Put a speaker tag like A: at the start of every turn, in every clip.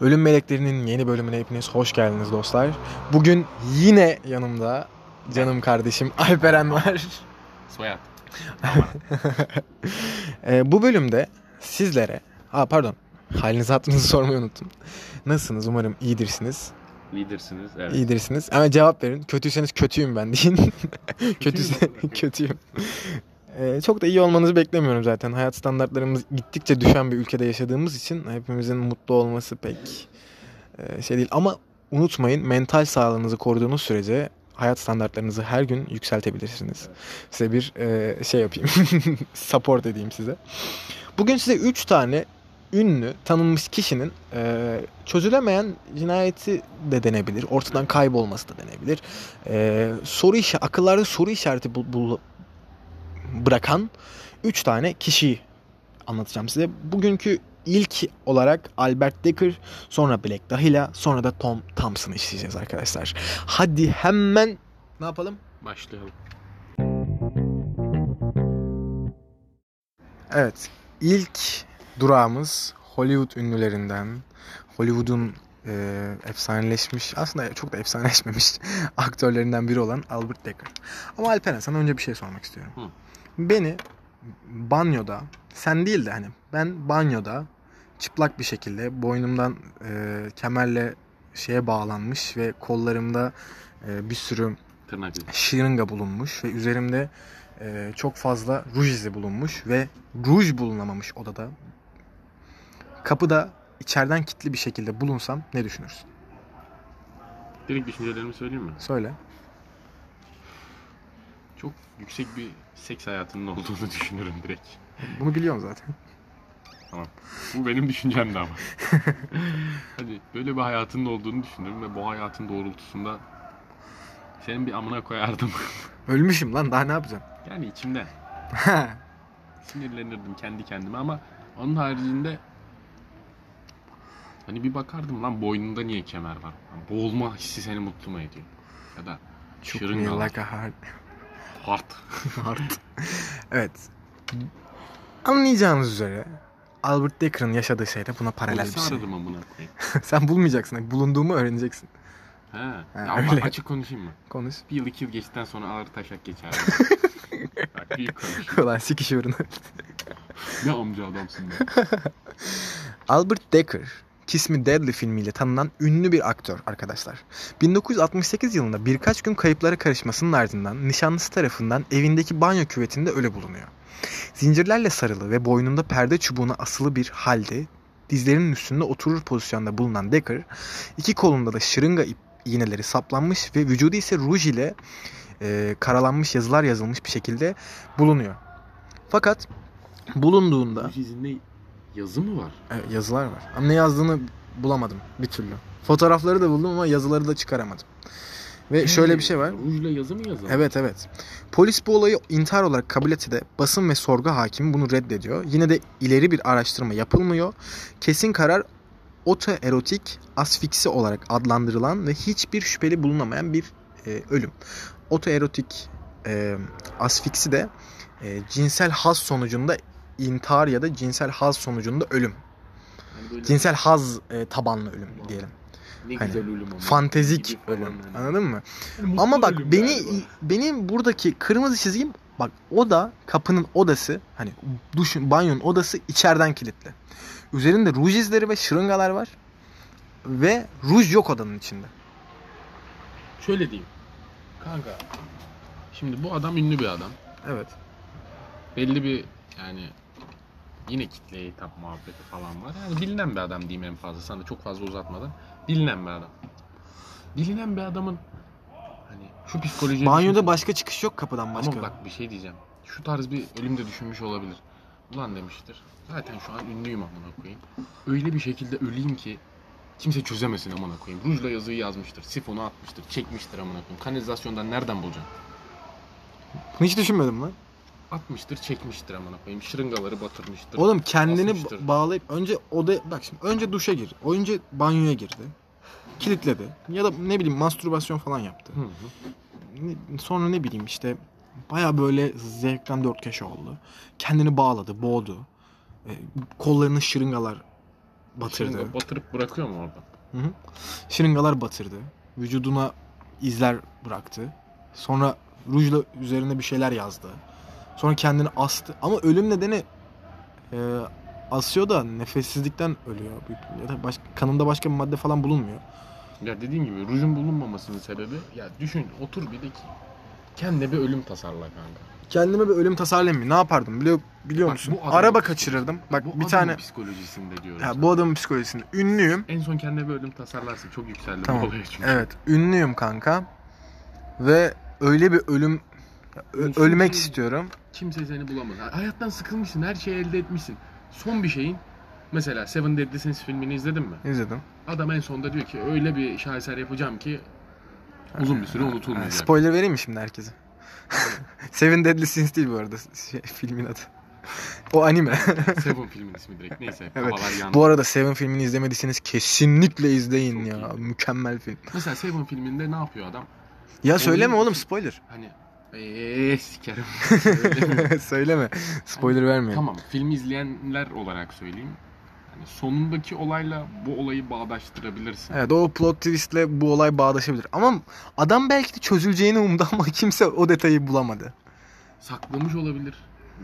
A: Ölüm Meleklerinin yeni bölümüne hepiniz hoş geldiniz dostlar. Bugün yine yanımda canım kardeşim Alperen var.
B: Soyad.
A: Ee, bu bölümde sizlere... Aa pardon. Halinizi hatırınızı sormayı unuttum. Nasılsınız? Umarım iyidirsiniz.
B: Lidersiniz. Evet.
A: İyidirsiniz. Ama cevap verin. Kötüyseniz kötüyüm ben deyin. Kötüyse kötüyüm. Ee, çok da iyi olmanızı beklemiyorum zaten. Hayat standartlarımız gittikçe düşen bir ülkede yaşadığımız için hepimizin mutlu olması pek e, şey değil. Ama unutmayın mental sağlığınızı koruduğunuz sürece hayat standartlarınızı her gün yükseltebilirsiniz. Size bir e, şey yapayım. Support edeyim size. Bugün size 3 tane ünlü, tanınmış kişinin e, çözülemeyen cinayeti de denebilir. Ortadan kaybolması da denebilir. E, soru işi, akıllarda soru işareti bul, bul- bırakan 3 tane kişiyi anlatacağım size. Bugünkü ilk olarak Albert Decker, sonra Black Dahlia, sonra da Tom Thompson'ı işleyeceğiz arkadaşlar. Hadi hemen ne yapalım?
B: Başlayalım.
A: Evet, ilk durağımız Hollywood ünlülerinden, Hollywood'un e, efsaneleşmiş, aslında çok da efsaneleşmemiş aktörlerinden biri olan Albert Decker. Ama Alperen sana önce bir şey sormak istiyorum.
B: Hı.
A: Beni banyoda, sen değil de hani ben banyoda çıplak bir şekilde boynumdan e, kemerle şeye bağlanmış ve kollarımda e, bir sürü
B: Tırnak
A: şırınga bulunmuş ve üzerimde e, çok fazla ruj izi bulunmuş ve ruj bulunamamış odada. Kapıda içeriden kilitli bir şekilde bulunsam ne düşünürsün?
B: Direkt düşüncelerimi söyleyeyim mi?
A: Söyle.
B: Çok yüksek bir seks hayatının olduğunu düşünürüm direkt.
A: Bunu biliyorum zaten.
B: Bu benim düşüncemdi ama. Hadi böyle bir hayatının olduğunu düşünürüm ve bu hayatın doğrultusunda senin bir amına koyardım.
A: Ölmüşüm lan daha ne yapacağım?
B: yani içimden. Sinirlenirdim kendi kendime ama onun haricinde hani bir bakardım lan boynunda niye kemer var? Boğulma hissi seni mutlu mu ediyor? Ya da
A: Çok
B: şırınga
A: Heart.
B: heart.
A: evet. Anlayacağınız üzere Albert Decker'ın yaşadığı şeyle buna paralel bir şey.
B: aradım amına koyayım.
A: Sen bulmayacaksın. Bulunduğumu öğreneceksin.
B: He.
A: Ha,
B: Ya ama
A: öyle.
B: açık konuşayım mı?
A: Konuş.
B: Bir yıl iki yıl geçtikten sonra ağır taşak geçer. Bak büyük konuşayım.
A: Ulan sikiş uğruna.
B: Ne amca adamsın be.
A: Albert Decker, Kiss Me Deadly filmiyle tanınan ünlü bir aktör arkadaşlar. 1968 yılında birkaç gün kayıplara karışmasının ardından nişanlısı tarafından evindeki banyo küvetinde ölü bulunuyor. Zincirlerle sarılı ve boynunda perde çubuğuna asılı bir halde dizlerinin üstünde oturur pozisyonda bulunan Decker, iki kolunda da şırınga ip- iğneleri saplanmış ve vücudu ise ruj ile e, karalanmış yazılar yazılmış bir şekilde bulunuyor. Fakat bulunduğunda
B: Bu dizinde yazı mı var?
A: Evet, yazılar var. Ama ne yazdığını bulamadım bir türlü. Fotoğrafları da buldum ama yazıları da çıkaramadım. Ve şöyle bir şey var.
B: Rujla yazı mı yazılmış?
A: Evet evet. Polis bu olayı intihar olarak kabul etse de basın ve sorgu hakimi bunu reddediyor. Yine de ileri bir araştırma yapılmıyor. Kesin karar otoerotik asfiksi olarak adlandırılan ve hiçbir şüpheli bulunamayan bir e, ölüm. Otoerotik e, asfiksi de e, cinsel haz sonucunda intihar ya da cinsel haz sonucunda ölüm.
B: Hani böyle
A: Cinsel haz e, tabanlı ölüm diyelim.
B: ne
A: hani
B: güzel ölüm ama.
A: Fantezik ölüm.
B: yani.
A: Anladın mı?
B: Mutlu
A: Ama bak beni
B: galiba.
A: benim buradaki kırmızı çizgim bak oda kapının odası hani duşun banyonun odası içeriden kilitli. Üzerinde ruj izleri ve şırıngalar var. Ve ruj yok odanın içinde.
B: Şöyle diyeyim. Kanka. Şimdi bu adam ünlü bir adam.
A: Evet.
B: Belli bir yani yine kitleye hitap muhabbeti falan var. Yani bilinen bir adam diyeyim en fazla. Sana çok fazla uzatmadan. Bilinen bir adam. Bilinen bir adamın hani şu psikolojiyi
A: Banyoda
B: düşünsene.
A: başka çıkış yok kapıdan başka.
B: Ama bak bir şey diyeceğim. Şu tarz bir ölüm de düşünmüş olabilir. Ulan demiştir. Zaten şu an ünlüyüm amına koyayım. Öyle bir şekilde öleyim ki kimse çözemesin amına koyayım. Rujla yazıyı yazmıştır. Sifonu atmıştır. Çekmiştir amına koyayım. Kanalizasyondan nereden bulacaksın?
A: Hiç düşünmedim lan.
B: Atmıştır, çekmiştir amına koyayım. Şırıngaları batırmıştır.
A: Oğlum kendini
B: basmıştır.
A: ba- bağlayıp önce oda bak şimdi önce duşa gir. Önce banyoya girdi. Kilitledi. Ya da ne bileyim mastürbasyon falan yaptı.
B: Hı hı.
A: Sonra ne bileyim işte baya böyle zevkten dört köşe oldu. Kendini bağladı, boğdu. E, kollarını şırıngalar batırdı.
B: Şırınga batırıp bırakıyor mu orada?
A: Hı hı. Şırıngalar batırdı. Vücuduna izler bıraktı. Sonra rujla üzerine bir şeyler yazdı. Sonra kendini astı. Ama ölüm nedeni e, asıyor da nefessizlikten ölüyor. Ya da başka, kanında başka bir madde falan bulunmuyor.
B: Ya dediğim gibi rujun bulunmamasının sebebi ya düşün otur bir de ki kendine bir ölüm tasarla kanka.
A: Kendime bir ölüm tasarlamayayım. Ne yapardım biliyor, biliyor
B: Bak,
A: musun?
B: bu
A: Araba kaçırırdım. Bak
B: Bu
A: bir
B: adamın
A: tane
B: psikolojisinde diyorum.
A: ya,
B: sana.
A: bu adamın psikolojisinde ünlüyüm.
B: En son kendine bir ölüm tasarlarsın. Çok yükseldi
A: Tamam.
B: bu olaya çünkü.
A: Evet, ünlüyüm kanka. Ve öyle bir ölüm ö-
B: Çünkü-
A: ölmek istiyorum.
B: Kimse seni bulamaz. Hayattan sıkılmışsın. Her şeyi elde etmişsin. Son bir şeyin mesela Seven Deadly Sins filmini izledin mi?
A: İzledim.
B: Adam en sonunda diyor ki öyle bir şaheser yapacağım ki uzun bir süre unutulmayacak.
A: Spoiler vereyim mi şimdi herkese? Seven Deadly Sins değil bu arada şey, filmin adı. O anime.
B: Seven filmin ismi direkt. Neyse.
A: Evet. Bu arada Seven filmini izlemediyseniz kesinlikle izleyin
B: Çok
A: ya.
B: iyi.
A: Mükemmel film.
B: Mesela Seven filminde ne yapıyor adam?
A: Ya söyleme oğlum spoiler.
B: Hani eee sikerim.
A: Söyleme. Spoiler vermeyin.
B: tamam filmi izleyenler olarak söyleyeyim. Hani sonundaki olayla bu olayı bağdaştırabilirsin.
A: Evet o plot twistle bu olay bağdaşabilir. Ama adam belki de çözüleceğini umdu ama kimse o detayı bulamadı.
B: Saklamış olabilir.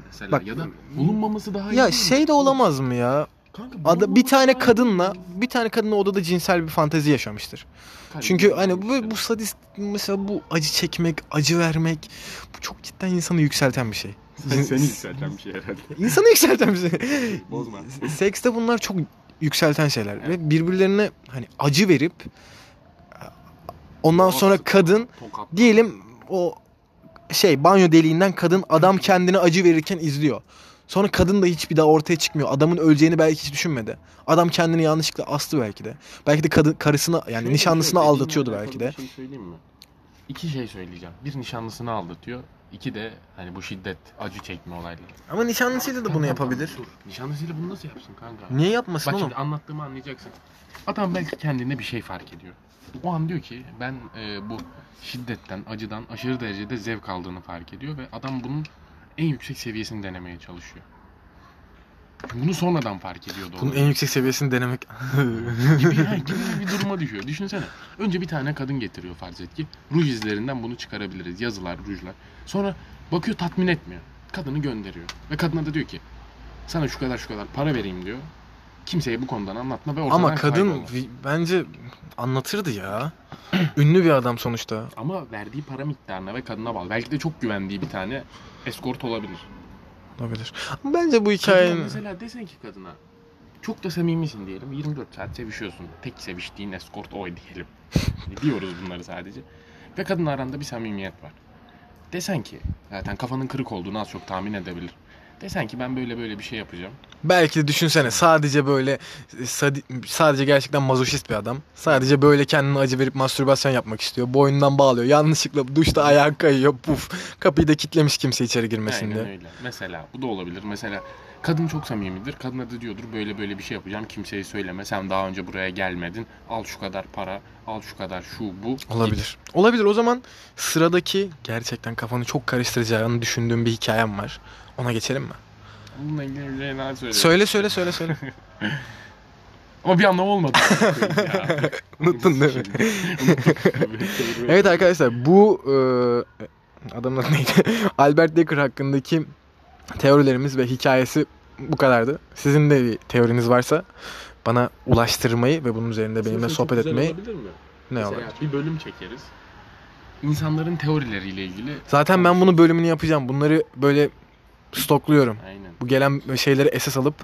B: Mesela
A: Bak-
B: ya da bulunmaması daha iyi.
A: Ya
B: değil mi?
A: şey de olamaz mı ya?
B: Kanka,
A: Ada, bir tane kadınla bir tane kadınla odada cinsel bir fantezi yaşamıştır.
B: Kanka,
A: Çünkü hani bu, bu sadist mesela bu acı çekmek, acı vermek bu çok cidden insanı yükselten bir şey.
B: Sen, seni yükselten bir şey herhalde.
A: İnsanı yükselten bir şey.
B: Bozma.
A: Sekste bunlar çok yükselten şeyler
B: Evet.
A: ve birbirlerine hani acı verip ondan sonra kadın
B: Tokat.
A: diyelim o şey banyo deliğinden kadın adam kendine acı verirken izliyor. Sonra kadın da hiçbir daha ortaya çıkmıyor. Adamın öleceğini belki hiç düşünmedi. Adam kendini yanlışlıkla astı belki de. Belki de kadın karısını yani
B: Şöyle
A: nişanlısını
B: şey,
A: aldatıyordu belki de.
B: Bir şey söyleyeyim mi? İki şey söyleyeceğim. Bir nişanlısını aldatıyor. İki de hani bu şiddet, acı çekme olayları.
A: Ama nişanlısıyla da bunu yapabilir.
B: Dur. Nişanlısıyla bunu nasıl yapsın kanka?
A: Niye yapmasın
B: Bak
A: oğlum?
B: şimdi anlattığımı anlayacaksın. Adam belki kendine bir şey fark ediyor. O an diyor ki ben e, bu şiddetten, acıdan aşırı derecede zevk aldığını fark ediyor ve adam bunun en yüksek seviyesini denemeye çalışıyor. Bunu sonradan fark ediyordu.
A: Bunun
B: o.
A: en yüksek seviyesini denemek.
B: gibi, ha, gibi bir duruma düşüyor. Düşünsene. Önce bir tane kadın getiriyor farz et ki. Ruj izlerinden bunu çıkarabiliriz. Yazılar, rujlar. Sonra bakıyor tatmin etmiyor. Kadını gönderiyor. Ve kadına da diyor ki sana şu kadar şu kadar para vereyim diyor. Kimseye bu konudan anlatma ve ortadan
A: Ama kadın vi- bence anlatırdı ya. Ünlü bir adam sonuçta.
B: Ama verdiği para miktarına ve kadına bağlı. Belki de çok güvendiği bir tane eskort olabilir.
A: Olabilir. Bence bu
B: Kadına
A: hikayenin...
B: mesela desen ki kadına çok da samimisin diyelim. 24 saat sevişiyorsun. Tek seviştiğin eskort o diyelim. Hani Diyoruz bunları sadece. Ve kadın aranda bir samimiyet var. Desen ki zaten kafanın kırık olduğunu az çok tahmin edebilir. Desen ki ben böyle böyle bir şey yapacağım.
A: Belki de düşünsene sadece böyle e, sadi- sadece gerçekten mazoşist bir adam. Sadece böyle kendine acı verip mastürbasyon yapmak istiyor. Boynundan bağlıyor. Yanlışlıkla duşta ayağı kayıyor. Puf. Kapıyı da kitlemiş kimse içeri girmesin
B: Aynen
A: diye.
B: öyle. Mesela bu da olabilir. Mesela kadın çok samimidir. Kadına da diyordur böyle böyle bir şey yapacağım. Kimseye söyleme. Sen daha önce buraya gelmedin. Al şu kadar para. Al şu kadar şu bu. Git.
A: Olabilir. Olabilir. O zaman sıradaki gerçekten kafanı çok karıştıracağını düşündüğüm bir hikayem var. Ona geçelim mi?
B: Bununla ilgili bir şey daha söyle.
A: Söyle söyle söyle söyle.
B: Ama bir anlam olmadı. Ya.
A: Unuttun değil mi? Evet arkadaşlar bu e, adamın adı neydi? Albert Dekker hakkındaki teorilerimiz ve hikayesi bu kadardı. Sizin de bir teoriniz varsa bana ulaştırmayı ve bunun üzerinde benimle sohbet etmeyi
B: olabilir mi?
A: ne
B: Mesela
A: olur.
B: bir bölüm çekeriz. İnsanların teorileriyle ilgili.
A: Zaten ben bunu bölümünü yapacağım. Bunları böyle stokluyorum.
B: Aynen.
A: Bu gelen şeyleri esas alıp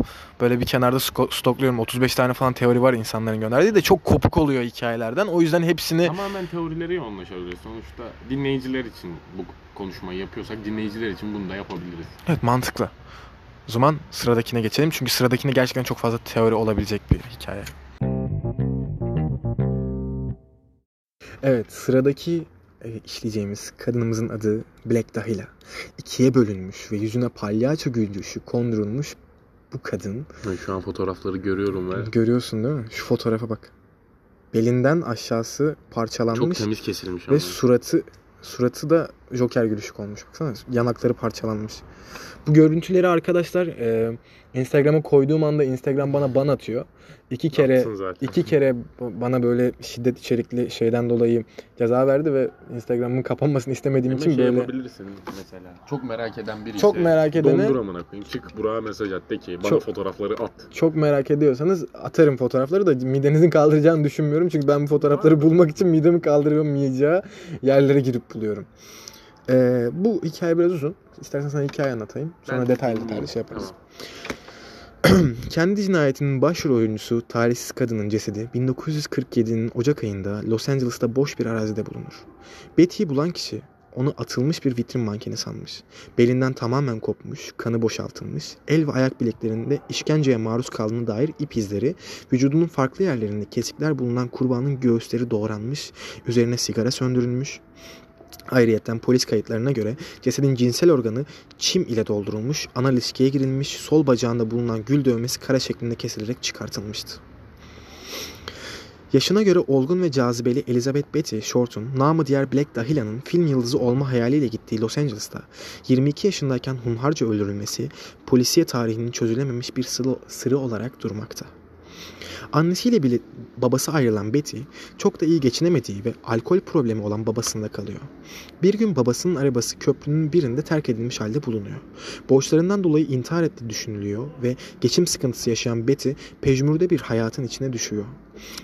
A: böyle bir kenarda stokluyorum. 35 tane falan teori var insanların gönderdiği de çok kopuk oluyor hikayelerden. O yüzden hepsini
B: Tamamen teorileri yoğunlaşabiliriz. Sonuçta dinleyiciler için bu konuşmayı yapıyorsak dinleyiciler için bunu da yapabiliriz.
A: Evet mantıklı. O zaman sıradakine geçelim. Çünkü sıradakine gerçekten çok fazla teori olabilecek bir hikaye. Evet sıradaki işleyeceğimiz kadınımızın adı Black Dahlia. İkiye bölünmüş ve yüzüne palyaço gülcüşü kondurulmuş bu kadın.
B: Ben şu an fotoğrafları görüyorum ve
A: Görüyorsun değil mi? Şu fotoğrafa bak. Belinden aşağısı
B: çok
A: parçalanmış
B: temiz kesilmiş
A: ve
B: ama.
A: suratı suratı da Joker gülüşü konmuş. Baksana yanakları parçalanmış. Bu görüntüleri arkadaşlar e, Instagram'a koyduğum anda Instagram bana ban atıyor. İki kere iki kere bana böyle şiddet içerikli şeyden dolayı ceza verdi ve Instagram'ın kapanmasını istemediğim
B: Ama
A: için
B: şey
A: böyle
B: yapabilirsin mesela. Çok merak eden biri
A: Çok merak edene-
B: Dondur amına koyayım. Çık Burak'a mesaj at de ki bana
A: Çok-
B: fotoğrafları at.
A: çok merak ediyorsanız atarım fotoğrafları da midenizin kaldıracağını düşünmüyorum. Çünkü ben bu fotoğrafları bulmak için midemi kaldıramayacağı yerlere girip buluyorum. Ee, bu hikaye biraz uzun. İstersen sana hikaye anlatayım. Sonra
B: Ben
A: detaylı detaylı şey yaparız.
B: Tamam.
A: Kendi cinayetinin başrol oyuncusu talihsiz kadının cesedi 1947'nin Ocak ayında Los Angeles'ta boş bir arazide bulunur. Betty'yi bulan kişi onu atılmış bir vitrin mankeni sanmış. Belinden tamamen kopmuş, kanı boşaltılmış, el ve ayak bileklerinde işkenceye maruz kaldığına dair ip izleri, vücudunun farklı yerlerinde kesikler bulunan kurbanın göğüsleri doğranmış, üzerine sigara söndürülmüş. Ayrıyeten polis kayıtlarına göre cesedin cinsel organı çim ile doldurulmuş, anal ilişkiye girilmiş, sol bacağında bulunan gül dövmesi kare şeklinde kesilerek çıkartılmıştı. Yaşına göre olgun ve cazibeli Elizabeth Betty Short'un namı diğer Black Dahlia'nın film yıldızı olma hayaliyle gittiği Los Angeles'ta 22 yaşındayken hunharca öldürülmesi polisiye tarihinin çözülememiş bir sırrı olarak durmakta. Annesiyle bile babası ayrılan Betty çok da iyi geçinemediği ve alkol problemi olan babasında kalıyor. Bir gün babasının arabası köprünün birinde terk edilmiş halde bulunuyor. Borçlarından dolayı intihar ettiği düşünülüyor ve geçim sıkıntısı yaşayan Betty pejmürde bir hayatın içine düşüyor.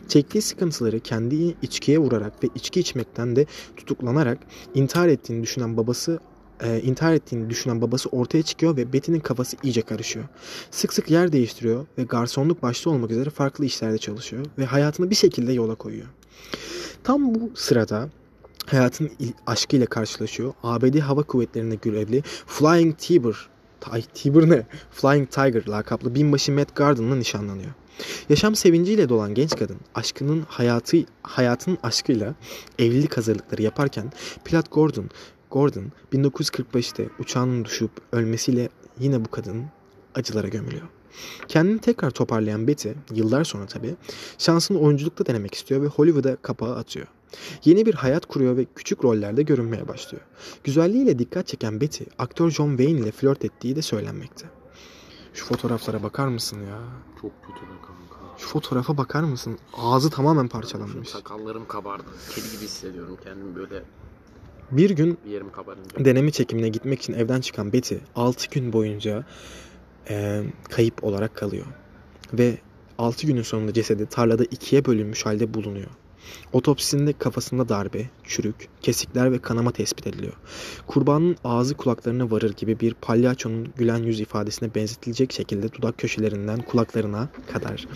A: Çektiği sıkıntıları kendi içkiye vurarak ve içki içmekten de tutuklanarak intihar ettiğini düşünen babası e, intihar ettiğini düşünen babası ortaya çıkıyor ve Betty'nin kafası iyice karışıyor. Sık sık yer değiştiriyor ve garsonluk başta olmak üzere farklı işlerde çalışıyor ve hayatını bir şekilde yola koyuyor. Tam bu sırada hayatın aşkıyla karşılaşıyor. ABD Hava Kuvvetleri'nde görevli Flying Tiger, Ay, Tiger ne? Flying Tiger lakaplı binbaşı Matt Garden'la nişanlanıyor. Yaşam sevinciyle dolan genç kadın aşkının hayatı hayatın aşkıyla evlilik hazırlıkları yaparken pilot Gordon Gordon 1945'te uçağının düşüp ölmesiyle yine bu kadın acılara gömülüyor. Kendini tekrar toparlayan Betty yıllar sonra tabii şansını oyunculukta denemek istiyor ve Hollywood'a kapağı atıyor. Yeni bir hayat kuruyor ve küçük rollerde görünmeye başlıyor. Güzelliğiyle dikkat çeken Betty, aktör John Wayne ile flört ettiği de söylenmekte. Şu fotoğraflara bakar mısın ya?
B: Çok kötü be kanka.
A: Şu fotoğrafa bakar mısın? Ağzı tamamen parçalanmış.
B: sakallarım kabardı. Kedi gibi hissediyorum kendimi böyle
A: Bir gün
B: bir
A: deneme çekimine gitmek için evden çıkan Betty 6 gün boyunca e, kayıp olarak kalıyor. Ve 6 günün sonunda cesedi tarlada ikiye bölünmüş halde bulunuyor. Otopsisinde kafasında darbe, çürük, kesikler ve kanama tespit ediliyor. Kurbanın ağzı kulaklarına varır gibi bir palyaçonun gülen yüz ifadesine benzetilecek şekilde dudak köşelerinden kulaklarına kadar,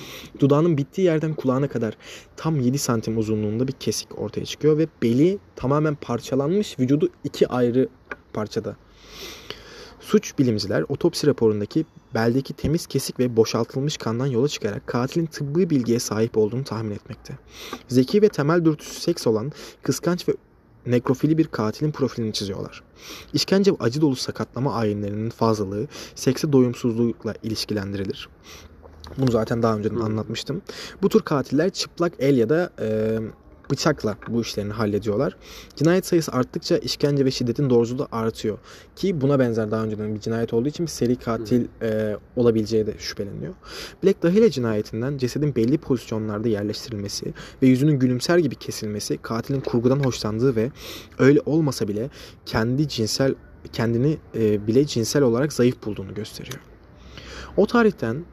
A: dudağının bittiği yerden kulağına kadar tam 7 santim uzunluğunda bir kesik ortaya çıkıyor ve beli tamamen parçalanmış, vücudu iki ayrı parçada. Suç bilimciler otopsi raporundaki beldeki temiz kesik ve boşaltılmış kandan yola çıkarak katilin tıbbi bilgiye sahip olduğunu tahmin etmekte. Zeki ve temel dürtüsü seks olan kıskanç ve nekrofili bir katilin profilini çiziyorlar. İşkence ve acı dolu sakatlama ayinlerinin fazlalığı sekse doyumsuzlukla ilişkilendirilir. Bunu zaten daha önceden anlatmıştım. Bu tür katiller çıplak el ya da e, bıçakla bu işlerini hallediyorlar. Cinayet sayısı arttıkça işkence ve şiddetin doğruluğu da artıyor. Ki buna benzer daha önceden bir cinayet olduğu için bir seri katil e, olabileceği de şüpheleniyor. Black Dahlia cinayetinden cesedin belli pozisyonlarda yerleştirilmesi ve yüzünün gülümser gibi kesilmesi katilin kurgudan hoşlandığı ve öyle olmasa bile kendi cinsel kendini e, bile cinsel olarak zayıf bulduğunu gösteriyor. O tarihten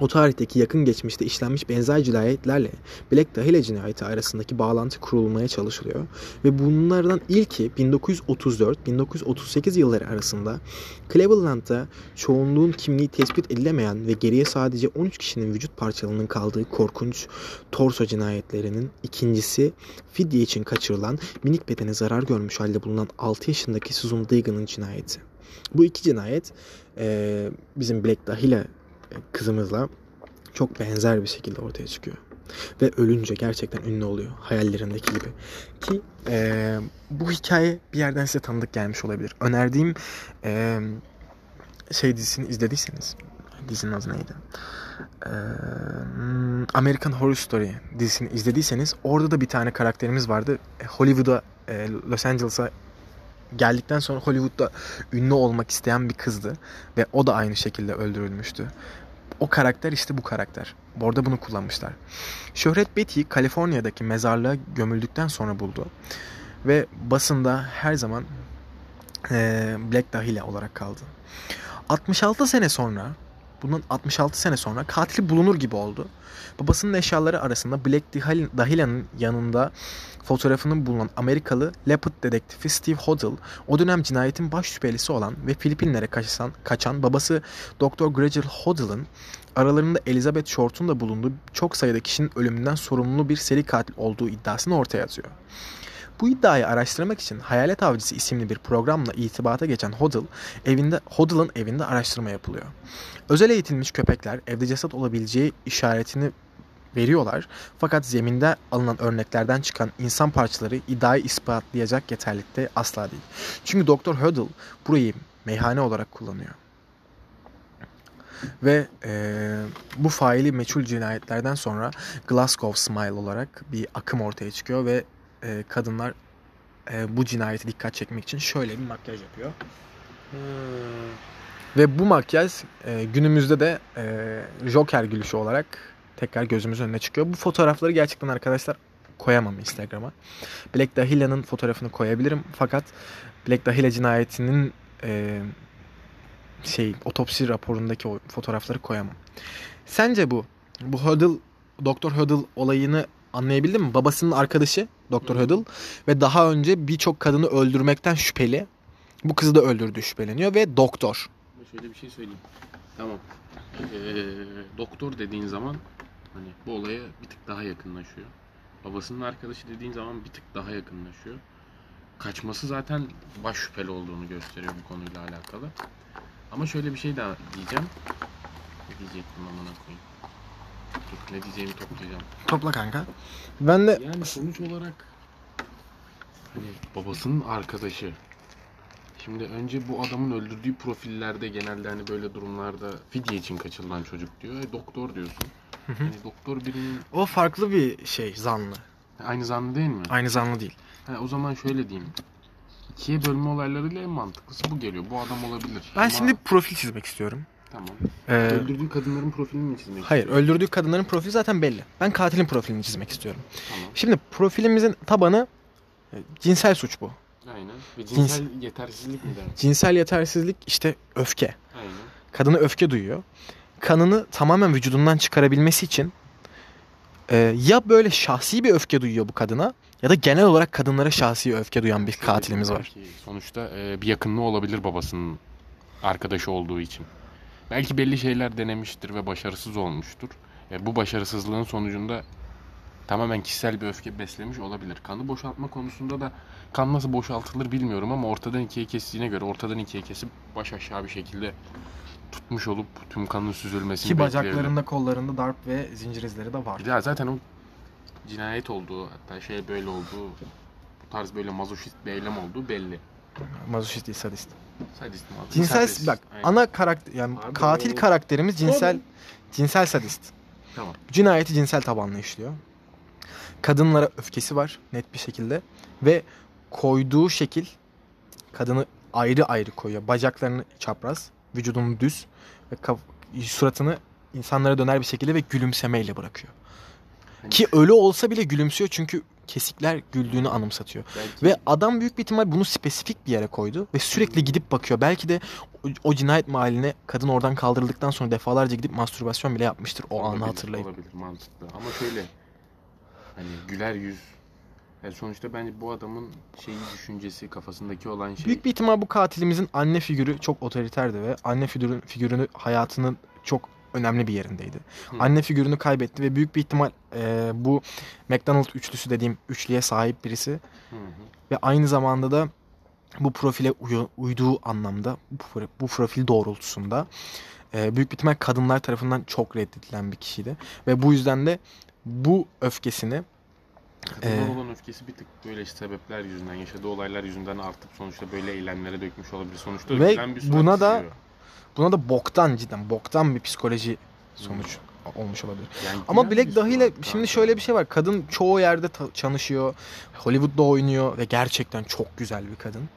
A: o tarihteki yakın geçmişte işlenmiş benzer cinayetlerle Black Dahlia cinayeti arasındaki bağlantı kurulmaya çalışılıyor. Ve bunlardan ilki 1934-1938 yılları arasında Cleveland'da çoğunluğun kimliği tespit edilemeyen ve geriye sadece 13 kişinin vücut parçalarının kaldığı korkunç torso cinayetlerinin ikincisi fidye için kaçırılan minik bedene zarar görmüş halde bulunan 6 yaşındaki Susan Deegan'ın cinayeti. Bu iki cinayet bizim Black Dahlia kızımızla çok benzer bir şekilde ortaya çıkıyor. Ve ölünce gerçekten ünlü oluyor hayallerindeki gibi. Ki eee, bu hikaye bir yerden size tanıdık gelmiş olabilir. Önerdiğim eee, şey dizisini izlediyseniz dizinin adı neydi? Hmm, American Horror Story dizisini izlediyseniz orada da bir tane karakterimiz vardı. E, Hollywood'a, e, Los Angeles'a geldikten sonra Hollywood'da ünlü olmak isteyen bir kızdı ve o da aynı şekilde öldürülmüştü. O karakter işte bu karakter. Orada bunu kullanmışlar. Şöhret Betty'yi Kaliforniya'daki mezarlığa gömüldükten sonra buldu. Ve basında her zaman eee, Black Dahlia olarak kaldı. 66 sene sonra, bunun 66 sene sonra katili bulunur gibi oldu. Babasının eşyaları arasında Black Dahil- Dahlia'nın yanında fotoğrafının bulunan Amerikalı Leopard dedektifi Steve Hoddle, o dönem cinayetin baş şüphelisi olan ve Filipinlere kaçan, kaçan babası Dr. Gregor Hoddle'ın aralarında Elizabeth Short'un da bulunduğu çok sayıda kişinin ölümünden sorumlu bir seri katil olduğu iddiasını ortaya atıyor. Bu iddiayı araştırmak için Hayalet Avcısı isimli bir programla irtibata geçen Hoddle, evinde Hoddle'ın evinde araştırma yapılıyor. Özel eğitilmiş köpekler evde ceset olabileceği işaretini veriyorlar. Fakat zeminde alınan örneklerden çıkan insan parçaları iddiayı ispatlayacak yeterlikte asla değil. Çünkü Dr. Hoddle burayı meyhane olarak kullanıyor. Ve eee, bu faili meçhul cinayetlerden sonra Glasgow Smile olarak bir akım ortaya çıkıyor ve eee, kadınlar eee, bu cinayete dikkat çekmek için şöyle bir makyaj yapıyor. Ve bu makyaj eee, günümüzde de eee, Joker gülüşü olarak tekrar gözümüzün önüne çıkıyor. Bu fotoğrafları gerçekten arkadaşlar koyamam Instagram'a. Black Dahlia'nın fotoğrafını koyabilirim fakat Black Dahlia cinayetinin eee, şey otopsi raporundaki o fotoğrafları koyamam. Sence bu bu Huddle Dr. Huddle olayını anlayabildin mi? Babasının arkadaşı.
B: Hı.
A: Huddle ve daha önce birçok kadını öldürmekten şüpheli. Bu kızı da öldürdüğü şüpheleniyor ve doktor.
B: Şöyle bir şey söyleyeyim. Tamam. Ee, doktor dediğin zaman hani bu olaya bir tık daha yakınlaşıyor. Babasının arkadaşı dediğin zaman bir tık daha yakınlaşıyor. Kaçması zaten baş şüpheli olduğunu gösteriyor bu konuyla alakalı. Ama şöyle bir şey daha diyeceğim. Ne diyecektim amına koyayım. Dur ne diyeceğimi toplayacağım.
A: Topla kanka. Ben de
B: Yani sonuç olarak hani babasının arkadaşı. Şimdi önce bu adamın öldürdüğü profillerde genelde hani böyle durumlarda fidye için kaçırılan çocuk diyor. E, doktor diyorsun.
A: hı.
B: Hani doktor birinin
A: o farklı bir şey zanlı.
B: aynı zanlı değil mi?
A: Aynı zanlı değil.
B: Ha, o zaman şöyle diyeyim. İkiye bölme olaylarıyla en mantıklısı bu geliyor. Bu adam olabilir.
A: Ben
B: Ama-
A: şimdi profil çizmek istiyorum.
B: Tamam.
A: Ee,
B: Öldürdüğü kadınların profilini mi çizmek
A: hayır,
B: istiyorsun?
A: öldürdüğü kadınların profili zaten belli. Ben katilin profilini çizmek istiyorum.
B: Tamam.
A: Şimdi profilimizin tabanı e, cinsel suç bu.
B: Aynen. Ve cinsel yetersizlik mi der?
A: Cinsel yetersizlik işte öfke.
B: Aynen.
A: Kadına öfke duyuyor. Kanını tamamen vücudundan çıkarabilmesi için e, ya böyle şahsi bir öfke duyuyor bu kadına ya da genel olarak kadınlara şahsi öfke duyan bir katilimiz var.
B: Sonuçta e, bir yakınlığı olabilir babasının arkadaşı olduğu için. Belki belli şeyler denemiştir ve başarısız olmuştur. E, bu başarısızlığın sonucunda tamamen kişisel bir öfke beslemiş olabilir. Kanı boşaltma konusunda da kan nasıl boşaltılır bilmiyorum ama ortadan ikiye kestiğine göre ortadan ikiye kesip baş aşağı bir şekilde tutmuş olup tüm kanın süzülmesini
A: Ki bacaklarında, kollarında darp ve zincir izleri de var.
B: Ya zaten o cinayet olduğu hatta şey böyle olduğu bu tarz böyle mazoşist bir eylem olduğu belli.
A: Mazoşist değil, sadist.
B: Sadist mi?
A: Cinsel
B: Sadist.
A: bak
B: Aynen.
A: ana karakter yani
B: Abi
A: katil
B: o-
A: karakterimiz cinsel
B: Abi.
A: cinsel sadist.
B: Tamam.
A: Cinayeti cinsel tabanlı işliyor. Kadınlara öfkesi var net bir şekilde ve koyduğu şekil kadını ayrı ayrı koyuyor. Bacaklarını çapraz, vücudunu düz ve kaf- suratını insanlara döner bir şekilde ve gülümsemeyle bırakıyor.
B: Hani
A: Ki ölü olsa bile gülümsüyor çünkü kesikler güldüğünü anımsatıyor.
B: belki
A: Ve adam büyük bir ihtimal bunu spesifik bir yere koydu ve sürekli gidip bakıyor. Belki de o, o cinayet mahalline kadın oradan kaldırıldıktan sonra defalarca gidip mastürbasyon bile yapmıştır o anı
B: olabilir,
A: hatırlayıp.
B: Olabilir mantıklı ama şöyle hani güler yüz yani sonuçta bence bu adamın şeyi düşüncesi kafasındaki olan şey
A: Büyük bir ihtimal bu katilimizin anne figürü çok otoriterdi ve anne figürü, figürünü hayatının çok önemli bir yerindeydi.
B: Hı.
A: Anne figürünü kaybetti ve büyük bir ihtimal e, bu McDonald üçlüsü dediğim üçlüye sahip birisi
B: Hı hı.
A: ve aynı zamanda da bu profile uyu- uyduğu anlamda bu, bu profil doğrultusunda e, büyük bir ihtimal kadınlar tarafından çok reddedilen bir kişiydi ve bu yüzden de bu öfkesini
B: Kadınlar
A: Ee,
B: olan öfkesi bir tık böyle sebepler yüzünden yaşadığı olaylar yüzünden artıp sonuçta böyle eylemlere dökmüş olabilir. Sonuçta
A: Ve
B: bir
A: buna da-
B: çiziyor.
A: Buna da boktan cidden boktan bir psikoloji sonuç olmuş olabilir.
B: Yani
A: Ama Black Dahlia
B: surat
A: şimdi şöyle bir şey var. Kadın çoğu yerde ta- çalışıyor. Hollywood'da oynuyor ve gerçekten çok güzel bir kadın.